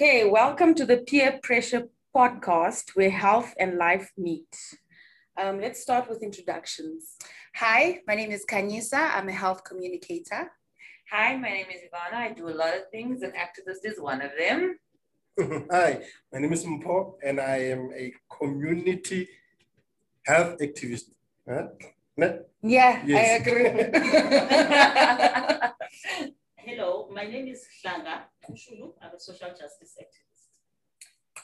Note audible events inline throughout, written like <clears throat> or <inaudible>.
Okay, welcome to the Peer Pressure Podcast where health and life meet. Um, let's start with introductions. Hi, my name is Kanyisa. I'm a health communicator. Hi, my name is Ivana. I do a lot of things, and activist is one of them. <laughs> Hi, my name is Mpo, and I am a community health activist. Huh? Yeah, Yes. I agree. <laughs> <laughs> Hello, my name is Shlanga Kushulu. I'm a social justice activist.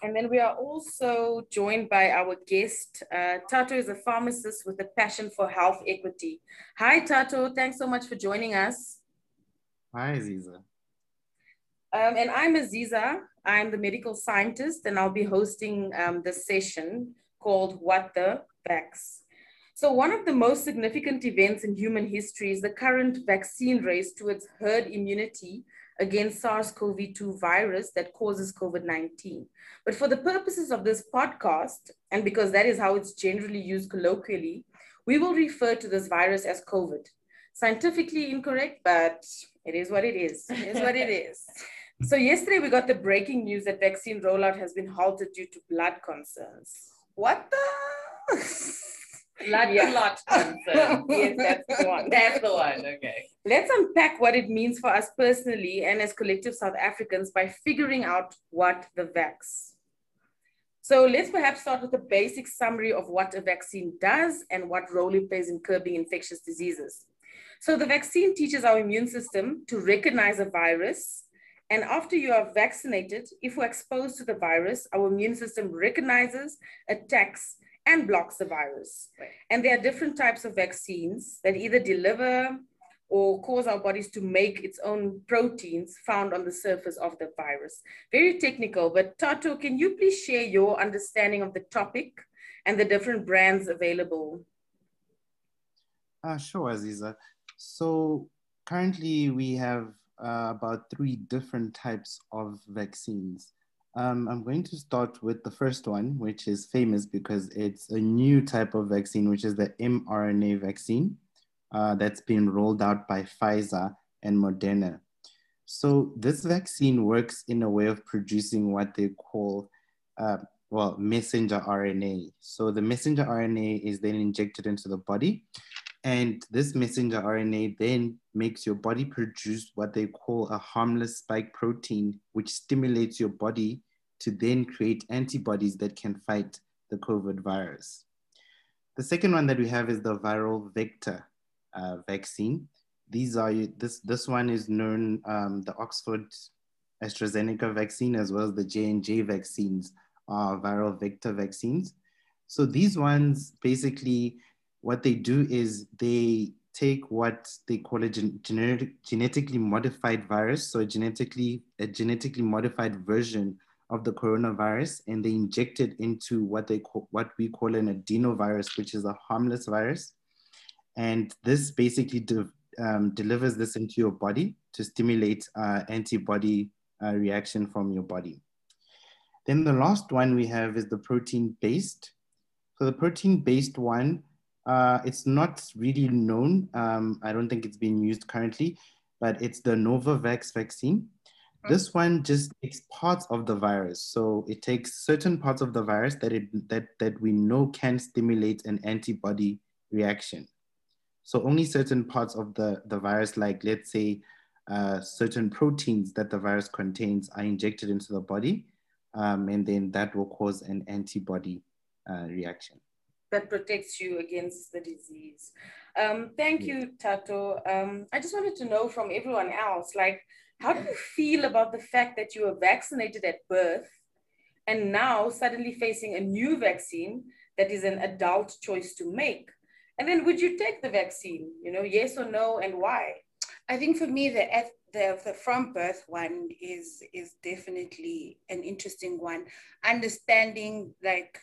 And then we are also joined by our guest. Uh, Tato is a pharmacist with a passion for health equity. Hi, Tato. Thanks so much for joining us. Hi, Aziza. Um, and I'm Aziza. I'm the medical scientist, and I'll be hosting um, this session called What the Vax. So, one of the most significant events in human history is the current vaccine race towards herd immunity against SARS CoV 2 virus that causes COVID 19. But for the purposes of this podcast, and because that is how it's generally used colloquially, we will refer to this virus as COVID. Scientifically incorrect, but it is what it is. It is what it <laughs> is. So yesterday we got the breaking news that vaccine rollout has been halted due to blood concerns. What the? <laughs> Blood Yeah. concern. <laughs> yes, that's the one. That's the one. Okay. Let's unpack what it means for us personally and as collective South Africans by figuring out what the vax. So let's perhaps start with a basic summary of what a vaccine does and what role it plays in curbing infectious diseases. So the vaccine teaches our immune system to recognize a virus. And after you are vaccinated, if we're exposed to the virus, our immune system recognizes, attacks, and blocks the virus. Right. And there are different types of vaccines that either deliver or cause our bodies to make its own proteins found on the surface of the virus. Very technical, but Tato, can you please share your understanding of the topic and the different brands available? Uh, sure, Aziza. So currently we have uh, about three different types of vaccines. Um, I'm going to start with the first one, which is famous because it's a new type of vaccine, which is the mRNA vaccine uh, that's been rolled out by Pfizer and Moderna. So this vaccine works in a way of producing what they call, uh, well, messenger RNA. So the messenger RNA is then injected into the body and this messenger RNA then makes your body produce what they call a harmless spike protein, which stimulates your body to then create antibodies that can fight the COVID virus. The second one that we have is the viral vector uh, vaccine. These are this this one is known um, the Oxford AstraZeneca vaccine as well as the J and J vaccines are viral vector vaccines. So these ones basically what they do is they take what they call a gen- genetic, genetically modified virus, so genetically a genetically modified version of the coronavirus, and they inject it into what they call what we call an adenovirus, which is a harmless virus, and this basically de- um, delivers this into your body to stimulate uh, antibody uh, reaction from your body. Then the last one we have is the protein-based. So the protein-based one uh, it's not really known. Um, I don't think it's being used currently, but it's the Novavax vaccine. This one just takes parts of the virus. So it takes certain parts of the virus that, it, that, that we know can stimulate an antibody reaction. So only certain parts of the, the virus, like let's say uh, certain proteins that the virus contains are injected into the body, um, and then that will cause an antibody uh, reaction that protects you against the disease. Um, thank you, Tato. Um, I just wanted to know from everyone else, like, how do you feel about the fact that you were vaccinated at birth and now suddenly facing a new vaccine that is an adult choice to make? And then would you take the vaccine? You know, yes or no, and why? I think for me, the the, the from birth one is is definitely an interesting one. Understanding like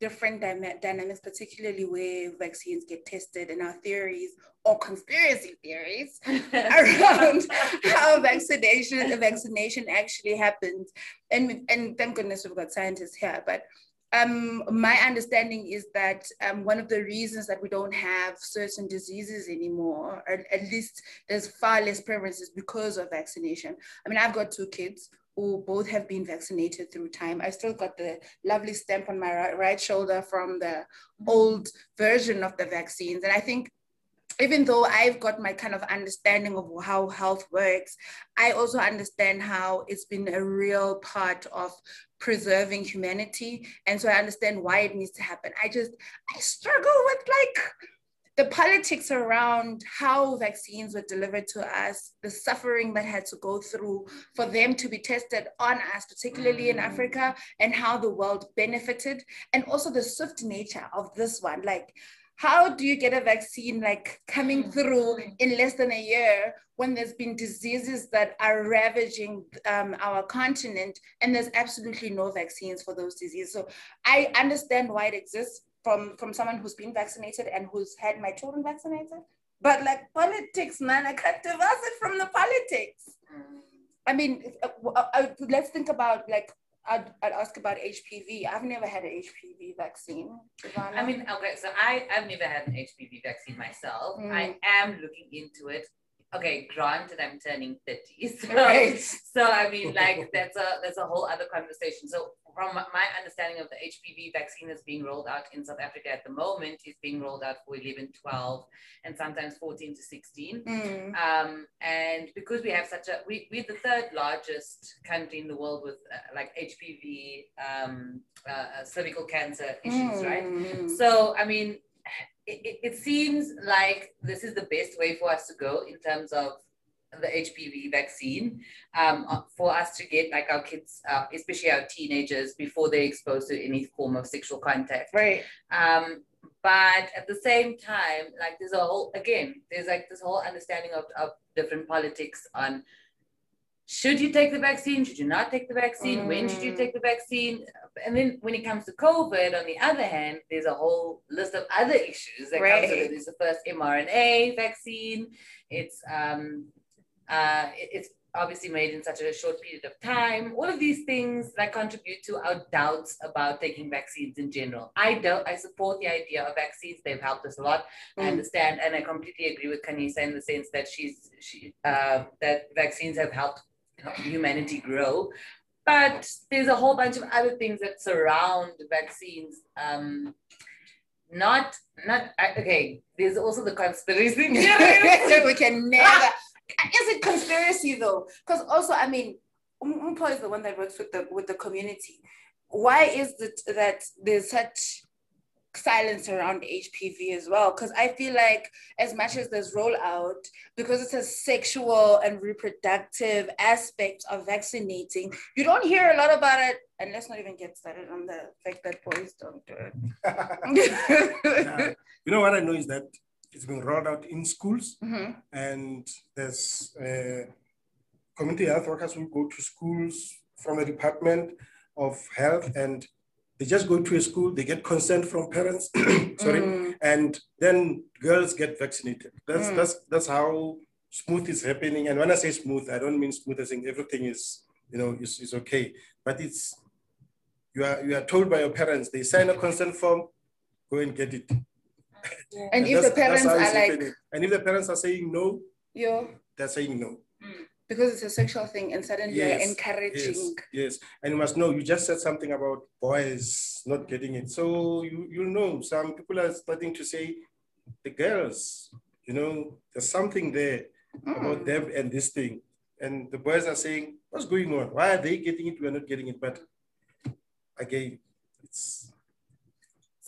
different dyna- dynamics, particularly where vaccines get tested and our theories or conspiracy theories <laughs> around how vaccination vaccination actually happens. And and thank goodness we've got scientists here. But um, my understanding is that um, one of the reasons that we don't have certain diseases anymore, or at least there's far less prevalence, is because of vaccination. I mean, I've got two kids who both have been vaccinated through time. I still got the lovely stamp on my right, right shoulder from the old version of the vaccines. And I think even though I've got my kind of understanding of how health works, I also understand how it's been a real part of preserving humanity. And so I understand why it needs to happen. I just, I struggle with like the politics around how vaccines were delivered to us, the suffering that had to go through for them to be tested on us, particularly in Africa, and how the world benefited, and also the swift nature of this one. Like, how do you get a vaccine like coming Mm. through in less than a year when there's been diseases that are ravaging um, our continent and there's absolutely no vaccines for those diseases so i understand why it exists from from someone who's been vaccinated and who's had my children vaccinated but like politics man i can't divorce it from the politics i mean uh, uh, uh, let's think about like I'd, I'd ask about HPV. I've never had an HPV vaccine. Ivana. I mean, okay, so I, I've never had an HPV vaccine myself. Mm. I am looking into it. Okay, granted, I'm turning 30. So, <laughs> Right. so I mean, like that's a that's a whole other conversation. So from my understanding of the HPV vaccine that's being rolled out in South Africa at the moment is being rolled out for 11, 12, and sometimes 14 to 16. Mm. Um, and because we have such a, we, we're the third largest country in the world with uh, like HPV, um, uh, uh, cervical cancer issues, right? Mm. So, I mean, it, it, seems like this is the best way for us to go in terms of the HPV vaccine um, uh, for us to get like our kids, uh, especially our teenagers, before they're exposed to any form of sexual contact. Right. Um, but at the same time, like there's a whole again, there's like this whole understanding of, of different politics on should you take the vaccine, should you not take the vaccine, when should you Mm. take the vaccine? And then when it comes to COVID, on the other hand, there's a whole list of other issues that comes with it. There's the first mRNA vaccine. It's um uh it's obviously made in such a short period of time. All of these things that contribute to our doubts about taking vaccines in general. I don't I support the idea of vaccines. They've helped us a lot. I Mm. understand and I completely agree with Kanyisa in the sense that she's she uh that vaccines have helped humanity grow. But there's a whole bunch of other things that surround vaccines. Um, not not okay. There's also the conspiracy. <laughs> we can never. Is it conspiracy though? Because also, I mean, Um- Umpo is the one that works with the with the community. Why is it that there's such silence around HPV as well? Because I feel like as much as there's rollout, because it's a sexual and reproductive aspect of vaccinating, you don't hear a lot about it. And let's not even get started on the fact that boys don't do it. <laughs> Yeah. You know what I know is that it's been rolled out in schools Mhm. and there's uh, community health workers who go to schools from the Department of Health and they just go to a school, they get consent from parents, <clears throat> sorry, Mm. and then girls get vaccinated. That's Mm. that's that's how smooth is happening. And when I say smooth, I don't mean smooth I think everything is you know is, is okay, but it's you are you are told by your parents they sign a consent form, go and get it. And <laughs> if the parents are like, and if the parents are saying no, yeah, they're saying no. Because it's a sexual thing and suddenly you're encouraging. Yes, yes. And you must know, you just said something about boys not getting it. So you, you know, some people are starting to say the girls, you know, there's something there about Mm. them and this thing. And the boys are saying, what's going on? Why are they getting it? We're not getting it. But again, it's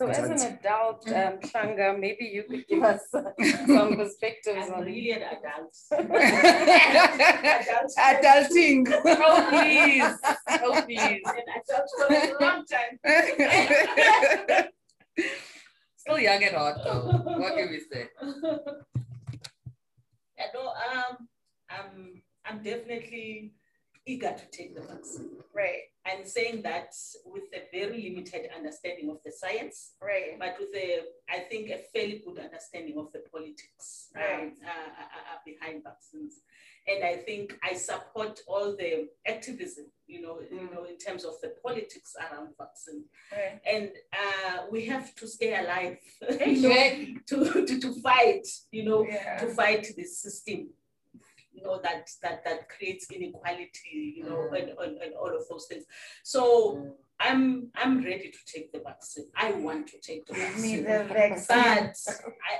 So as an adult, um, Shanga, maybe you could give us <laughs> <laughs> some perspectives I'm on really an adult. Adulting. oh please, oh please. An adult for a long time. <laughs> Still young at heart though. What can we say? I know, um, I'm, I'm definitely eager to take the vaccine. right, I'm saying that with a very limited understanding of the science, right. but with a, I think, a fairly good understanding of the politics um, Right. uh, uh, uh, behind vaccines. And I think I support all the activism, you know, you know, in terms of the politics around vaccine. right. And uh, we have to stay alive, <laughs> you know, to, to, to fight, you know, Yeah. to fight this system. You know, that that that creates inequality, you know, mm. and, and, and all of those things. So mm. I'm I'm ready to take the vaccine. I want to take the vaccine. the vaccine. But I,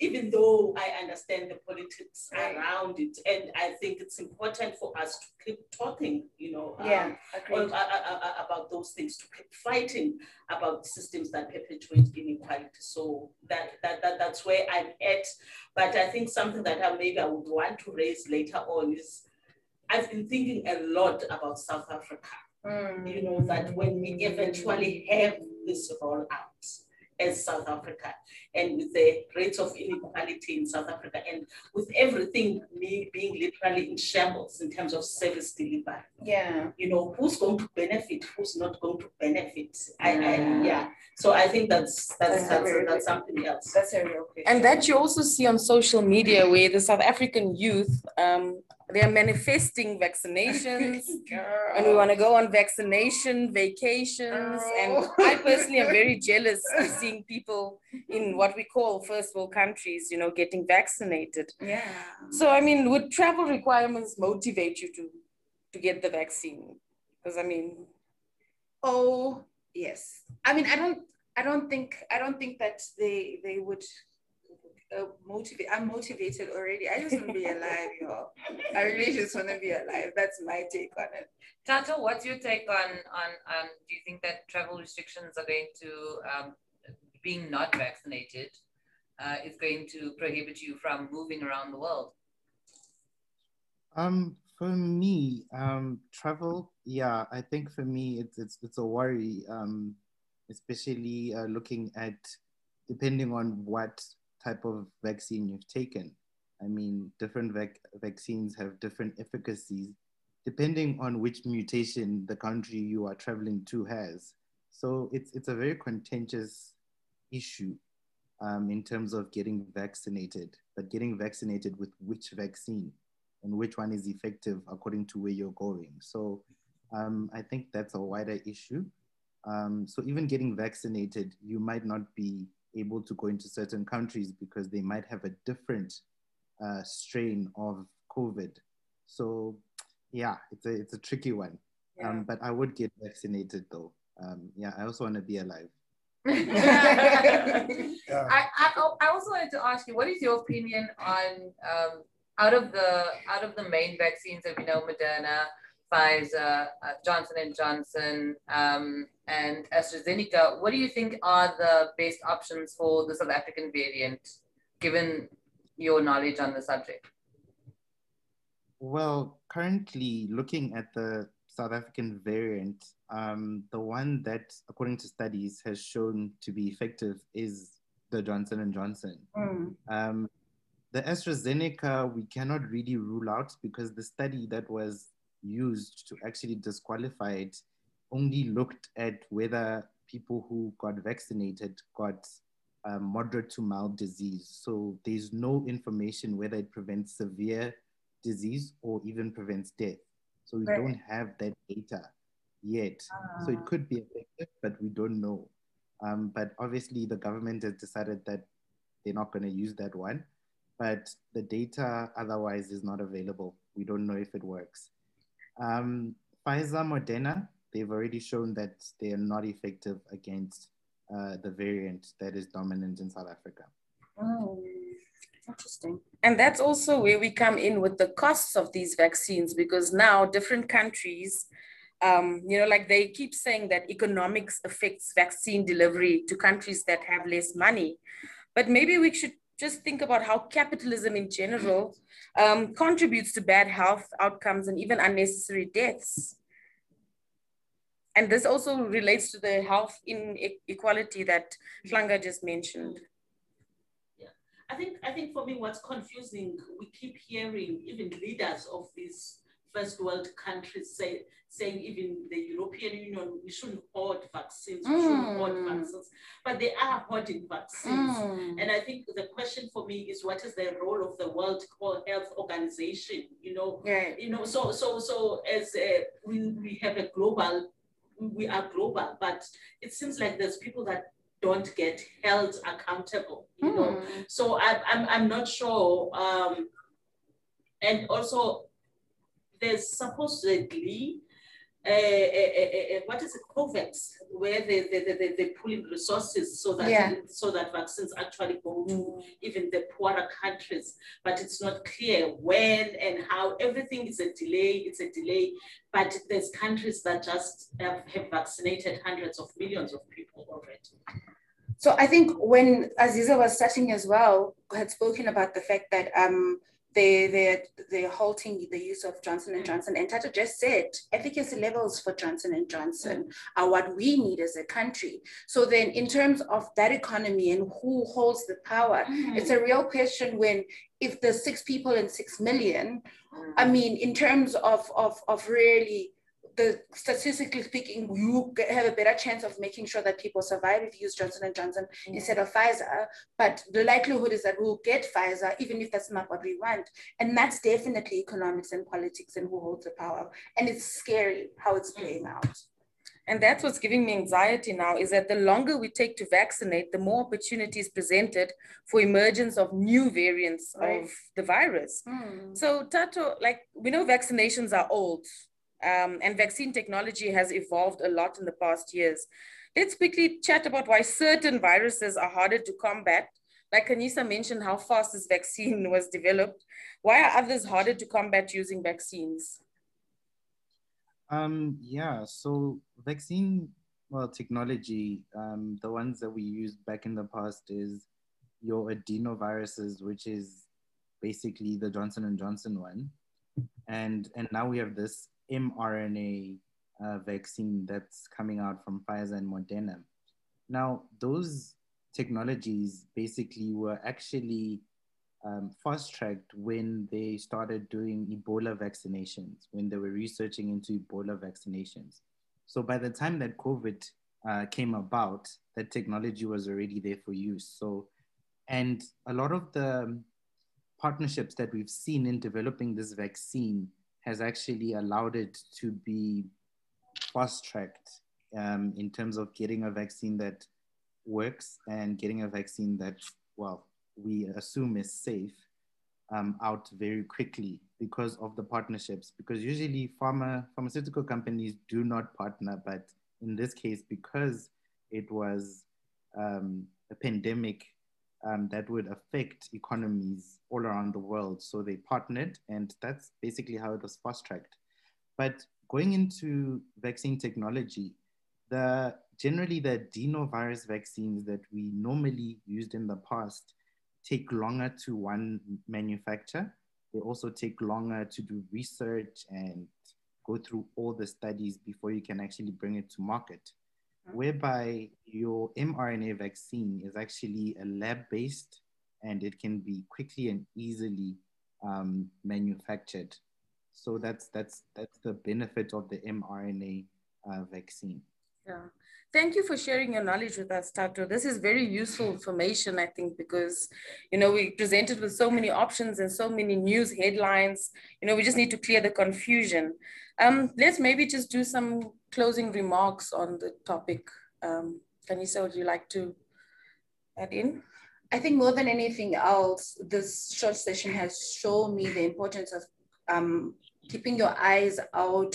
even though I understand the politics Right. around it, and I think it's important for us to keep talking, you know, um, Yeah, uh, about those things, to keep fighting about systems that perpetuate inequality. So that, that, that that's where I'm at. But I think something that I maybe I would want to raise later on is I've been thinking a lot about South Africa Mm. you know, that when we eventually have this rollout as South Africa and with the rates of inequality in South Africa and with everything me being literally in shambles in terms of service delivery, Yeah. you know, who's going to benefit, who's not going to benefit. I, I Yeah. yeah. So I think that's that's That's a that's, very that's, something else. That's a real question. And that you also see on social media where the South African youth, um, they are manifesting vaccinations <laughs> and we want to go on vaccination vacations. And Oh. I personally am very <laughs> jealous of seeing people in what we call first world countries, you know, getting vaccinated. Yeah. So, I mean, would travel requirements motivate you to, to get the vaccine? Because, I mean, Oh, yes. I mean, I don't, I don't think, I don't think that they, they would uh, motivate. I'm motivated already. I just want to be alive, <laughs> y'all. I really just want to be alive. That's my take on it. Tato, what's your take on on um, do you think that travel restrictions are going to um, being not vaccinated uh, is going to prohibit you from moving around the world? Um, for me, um, travel, yeah, I think for me it's it's it's a worry, um, especially uh, looking at depending on what type of vaccine you've taken. I mean, different vac- vaccines have different efficacies depending on which mutation the country you are traveling to has. So it's it's a very contentious issue um, in terms of getting vaccinated, but getting vaccinated with which vaccine and which one is effective according to where you're going. So um, I think that's a wider issue. Um, so even getting vaccinated, you might not be able to go into certain countries because they might have a different uh, strain of COVID. So yeah, it's a it's a tricky one. Um, but I would get vaccinated though. Um, yeah, I also want to be alive. Yeah. <laughs> I, I, I also wanted to ask you, what is your opinion on um, out of the out of the main vaccines that we know, Moderna, Pfizer, uh, Johnson and Johnson, um, and AstraZeneca? What do you think are the best options for the South African variant, given your knowledge on the subject? Well, currently looking at the South African variant, um, the one that, according to studies, has shown to be effective is the Johnson and Johnson. Mm. Um, the AstraZeneca we cannot really rule out because the study that was used to actually disqualify it only looked at whether people who got vaccinated got um, moderate to mild disease. So there's no information whether it prevents severe disease or even prevents death. So we Right. don't have that data yet. So it could be effective, but we don't know. Um, but obviously, the government has decided that they're not going to use that one. But the data otherwise is not available. We don't know if it works. Um, Pfizer, Moderna, they've already shown that they are not effective against uh, the variant that is dominant in South Africa. Oh, interesting. And that's also where we come in with the costs of these vaccines, because now different countries, um, you know, like they keep saying that economics affects vaccine delivery to countries that have less money. But maybe we should just think about how capitalism in general um, contributes to bad health outcomes and even unnecessary deaths. And this also relates to the health inequality that Flanga just mentioned. Yeah. I think I think for me what's confusing, we keep hearing even leaders of these first world countries say saying even the European Union, we shouldn't hoard vaccines, we shouldn't hoard Mm. vaccines, but they are hoarding vaccines. Mm. And I think the question for me is what is the role of the World Health Organization? You know, Right. you know, so so so as uh, we, we have a global, we are global, but it seems like there's people that don't get held accountable, you know. Mm. So I, I'm I'm not sure um, And also, there's supposedly uh, uh, uh, what is it, COVAX, where they, they, they, they pull in resources so that Yeah. so that vaccines actually go to even the poorer countries. But it's not clear when and how. Everything is a delay. It's a delay. But there's countries that just have, have vaccinated hundreds of millions of people already. So I think when Aziza was starting as well, had spoken about the fact that um they they they're halting the use of Johnson and Johnson, and Tato just said efficacy levels for Johnson and Johnson are what we need as a country. So then, in terms of that economy and who holds the power, mm-hmm. it's a real question when if there's six people and six million, I mm-hmm. mean, in terms of of of really the statistically speaking, you have a better chance of making sure that people survive if you use Johnson and Johnson instead of Pfizer. But the likelihood is that we'll get Pfizer, even if that's not what we want. And that's definitely economics and politics and who holds the power. And it's scary how it's mm. playing out. And that's what's giving me anxiety now is that the longer we take to vaccinate, the more opportunities presented for emergence of new variants Right. of the virus. Hmm. So Tato, like we know vaccinations are old um, and vaccine technology has evolved a lot in the past years. Let's quickly chat about why certain viruses are harder to combat. Like Kanyisa mentioned how fast this <laughs> vaccine was developed. Why are others harder to combat using vaccines? Um, yeah, so vaccine, well, technology, um, the ones that we used back in the past is your adenoviruses, which is basically the Johnson and Johnson one, and and now we have this mRNA uh, vaccine that's coming out from Pfizer and Moderna. Now, those technologies basically were actually um, fast tracked when they started doing Ebola vaccinations, when they were researching into Ebola vaccinations. So by the time that COVID uh, came about, that technology was already there for use. So, and a lot of the partnerships that we've seen in developing this vaccine has actually allowed it to be fast tracked um, in terms of getting a vaccine that works and getting a vaccine that, well, we assume is safe um, out very quickly because of the partnerships. Because usually pharma pharmaceutical companies do not partner, but in this case, because it was um, a pandemic um, that would affect economies all around the world, so they partnered, and that's basically how it was fast tracked. But going into vaccine technology, the generally the adenovirus vaccines that we normally used in the past take longer to one manufacture. They also take longer to do research and go through all the studies before you can actually bring it to market. Whereby your mRNA vaccine is actually a lab-based and it can be quickly and easily um, manufactured. So that's that's that's the benefit of the mRNA uh, vaccine. Yeah. Thank you for sharing your knowledge with us, Tato. This is very useful information, I think, because, you know, we presented with so many options and so many news headlines. You know, we just need to clear the confusion. Um, let's maybe just do some closing remarks on the topic. Um, Kanyisa, would you like to add in? I think more than anything else, this short session has shown me the importance of um, keeping your eyes out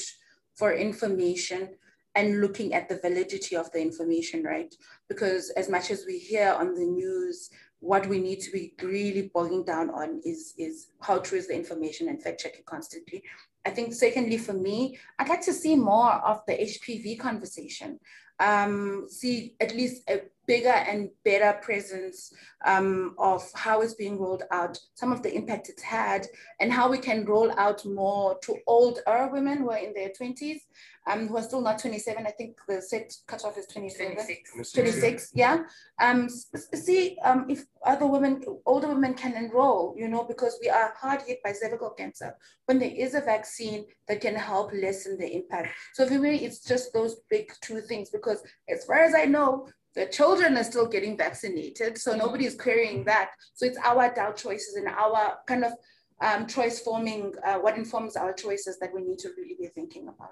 for information and looking at the validity of the information, right? Because as much as we hear on the news, what we need to be really bogging down on is, is how true is the information and fact checking constantly. I think secondly, for me, I'd like to see more of the HPV conversation. Um, see at least a bigger and better presence um, of how it's being rolled out, some of the impact it's had, and how we can roll out more to older women who are in their 20s, um, who are still not 27. I think the set cutoff is 27. 26. 26 yeah um see um if other women older women can enroll you know because we are hard hit by cervical cancer when there is a vaccine that can help lessen the impact so for me it's just those big two things because as far as i know the children are still getting vaccinated so nobody is querying that so it's our adult choices and our kind of um, choice forming uh, what informs our choices that we need to really be thinking about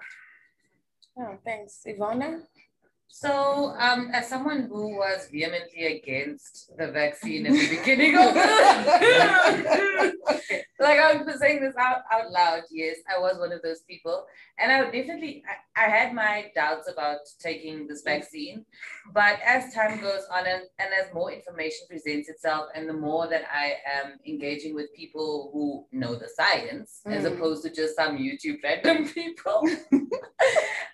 Oh, thanks. Ivana? So, um, as someone who was vehemently against the vaccine at the beginning of the, <laughs> like I'm saying this out, out loud, yes, I was one of those people. And I would definitely, I, I had my doubts about taking this vaccine. But as time goes on and, and as more information presents itself, and the more that I am engaging with people who know the science, mm. as opposed to just some YouTube random <laughs> people, <laughs> uh,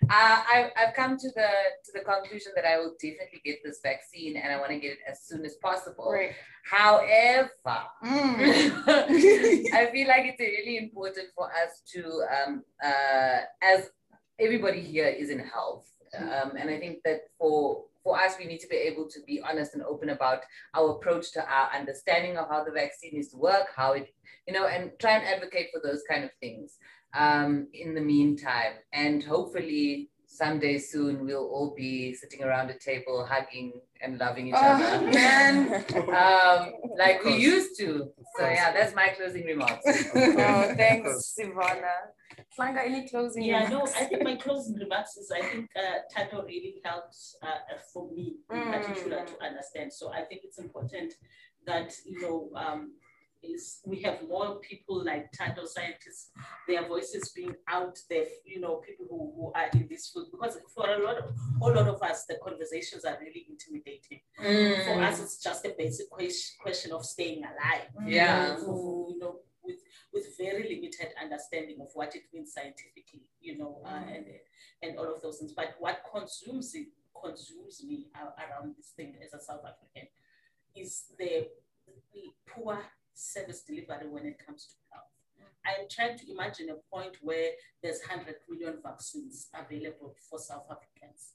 I, I've come to the to the conclusion that I will definitely get this vaccine and I want to get it as soon as possible. Right. However, mm. <laughs> I <laughs> feel like it's really important for us to, um, uh, as everybody here is in health, um, and I think that for for us, we need to be able to be honest and open about our approach to our understanding of how the vaccine is to work, how it, you know, and try and advocate for those kind of things um, in the meantime. And hopefully, someday soon we'll all be sitting around a table hugging and loving each oh, other. man. um, like we used to. So yeah that's my closing remarks. <laughs> Oh thanks Sivana. Flanga, any closing yeah remarks? no I think my closing remarks is I think uh, Tato really helped uh, for me in mm. particular to understand. So I think it's important that you know um, is we have more people like Tato scientists, their voices being out there, you know, people who, who are in this field. Because for a lot of a lot of us, the conversations are really intimidating. Mm. For us, it's just a basic question of staying alive. Yeah. Who, you know, with with very limited understanding of what it means scientifically, you know, uh, mm. and and all of those things. But what consumes it consumes me around this thing as a South African is the poor service delivery when it comes to health. I'm trying to imagine a point where there's 100 million vaccines available for South Africans.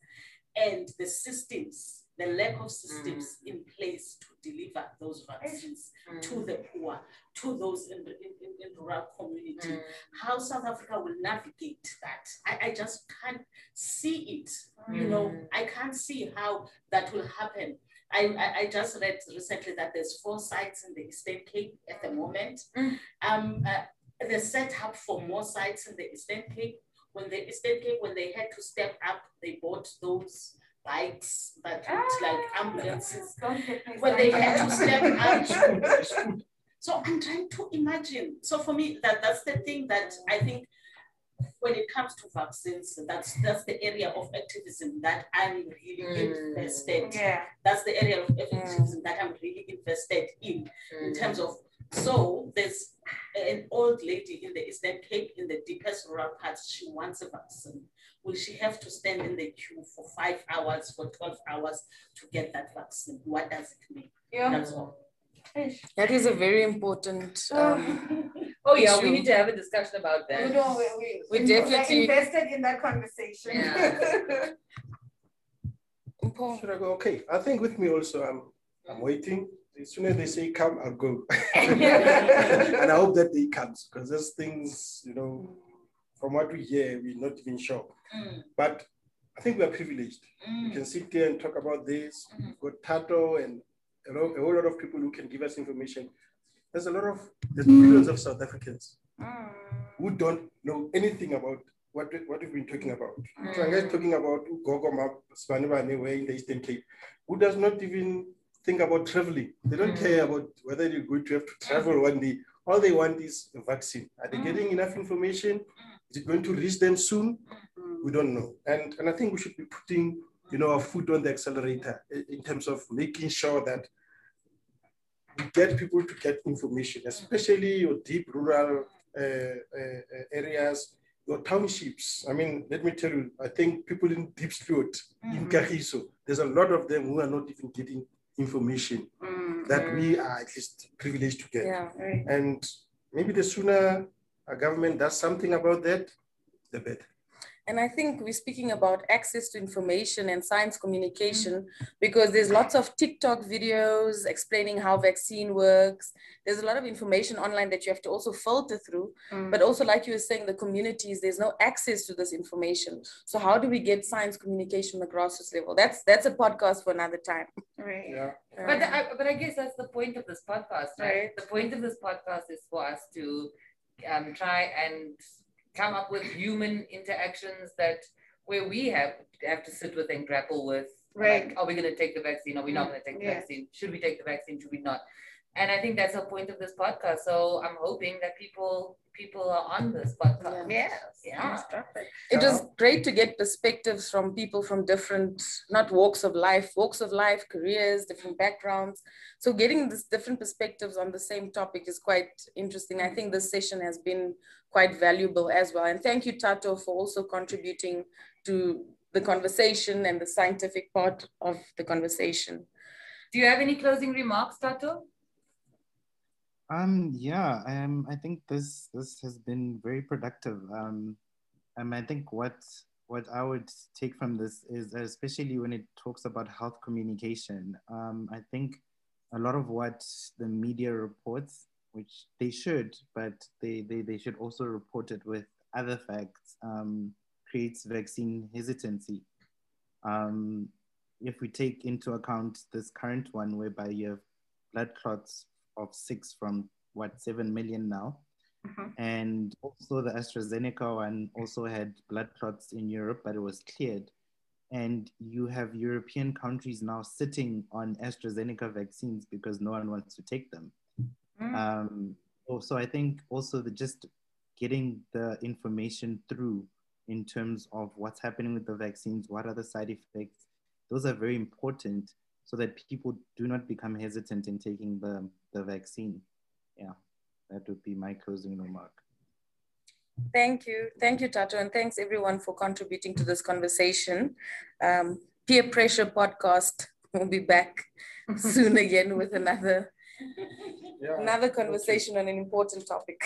And the systems, the lack of systems mm. in place to deliver those vaccines mm. to the poor, to those in, the, in, in, in rural community, mm. how South Africa will navigate that. I, I just can't see it. You know, mm. I can't see how that will happen. I, I just read recently that there's four sites in the Eastern Cape at the moment. Mm. Um, uh, they're set up for more sites in the Eastern Cape. When the Eastern Cape, when they had to step up, they bought those bikes that looked ah, like ambulances. When they had to step up. <laughs> so I'm trying to imagine. So for me, that that's the thing that I think when it comes to vaccines, that's that's the area of activism that I'm really mm. invested. Yeah. That's the area of activism mm. that I'm really invested in, mm. in terms of so there's an old lady in the Eastern Cape in the deepest rural parts. She wants a vaccine. Will she have to stand in the queue for five hours, for 12 hours to get that vaccine? What does it mean? Yeah. That's all. That is a very important um, <laughs> Oh yeah, we need to have a discussion about that. We know we, we, we definitely invested in that conversation. Yeah. <laughs> Should I go? Okay, I think with me also, I'm I'm waiting. As soon as they say come, I'll go. <laughs> and I hope that they come because there's things, you know, from what we hear, we're not even sure. Mm. But I think we are privileged. Mm. We can sit there and talk about this. Mm. We've got Tato and a, lot, a whole lot of people who can give us information there's a lot of there's millions of South Africans who don't know anything about what what we've been talking about. Mm. So talking about Gogoma, Spanibane, where in the Eastern Cape, who does not even think about traveling. They don't mm. care about whether you're going to have to travel one day. All they want is a vaccine. Are they mm. getting enough information? Is it going to reach them soon? We don't know. And, and I think we should be putting you know, our foot on the accelerator in terms of making sure that get people to get information, especially your deep rural uh, uh, areas, your townships. I mean, let me tell you, I think people in Diepsloot, mm-hmm. in Kagiso, there's a lot of them who are not even getting information mm-hmm. that we are at least privileged to get. Yeah, right. And maybe the sooner a government does something about that, the better. And I think we're speaking about access to information and science communication mm-hmm. because there's lots of TikTok videos explaining how vaccine works. There's a lot of information online that you have to also filter through. Mm. But also, like you were saying, the communities, there's no access to this information. So how do we get science communication on the grassroots level? That's that's a podcast for another time. Right. Yeah. But the, I, but I guess that's the point of this podcast, right? right? The point of this podcast is for us to um, try and come up with human interactions that where we have have to sit with and grapple with Right. like, are we going to take the vaccine? Are we not going to take the Yeah. vaccine? Should we take the vaccine? Should we not? And I think that's the point of this podcast. So I'm hoping that people people are on this podcast. Yes. Yeah. It was great to get perspectives from people from different, not walks of life, walks of life, careers, different backgrounds. So getting this different perspectives on the same topic is quite interesting. I think this session has been quite valuable as well. And thank you, Tato, for also contributing to the conversation and the scientific part of the conversation. Do you have any closing remarks, Tato? Um, yeah, um, I think this this has been very productive. Um, um, I think what what I would take from this is, especially when it talks about health communication, um, I think a lot of what the media reports, which they should, but they they, they should also report it with other facts, um, creates vaccine hesitancy. Um, if we take into account this current one, whereby you have blood clots of six from what seven million now. Mhm. And also the AstraZeneca one also had blood clots in Europe, but it was cleared. And you have European countries now sitting on AstraZeneca vaccines because no one wants to take them. Mm. Um, also, I think also the just getting the information through in terms of what's happening with the vaccines, what are the side effects, those are very important so that people do not become hesitant in taking the, the vaccine. Yeah, that would be my closing remark. Thank you. Thank you, Tato. And thanks everyone for contributing to this conversation. Um, Peer Pressure Podcast will be back <laughs> soon again with another, Yeah. another conversation on an important topic.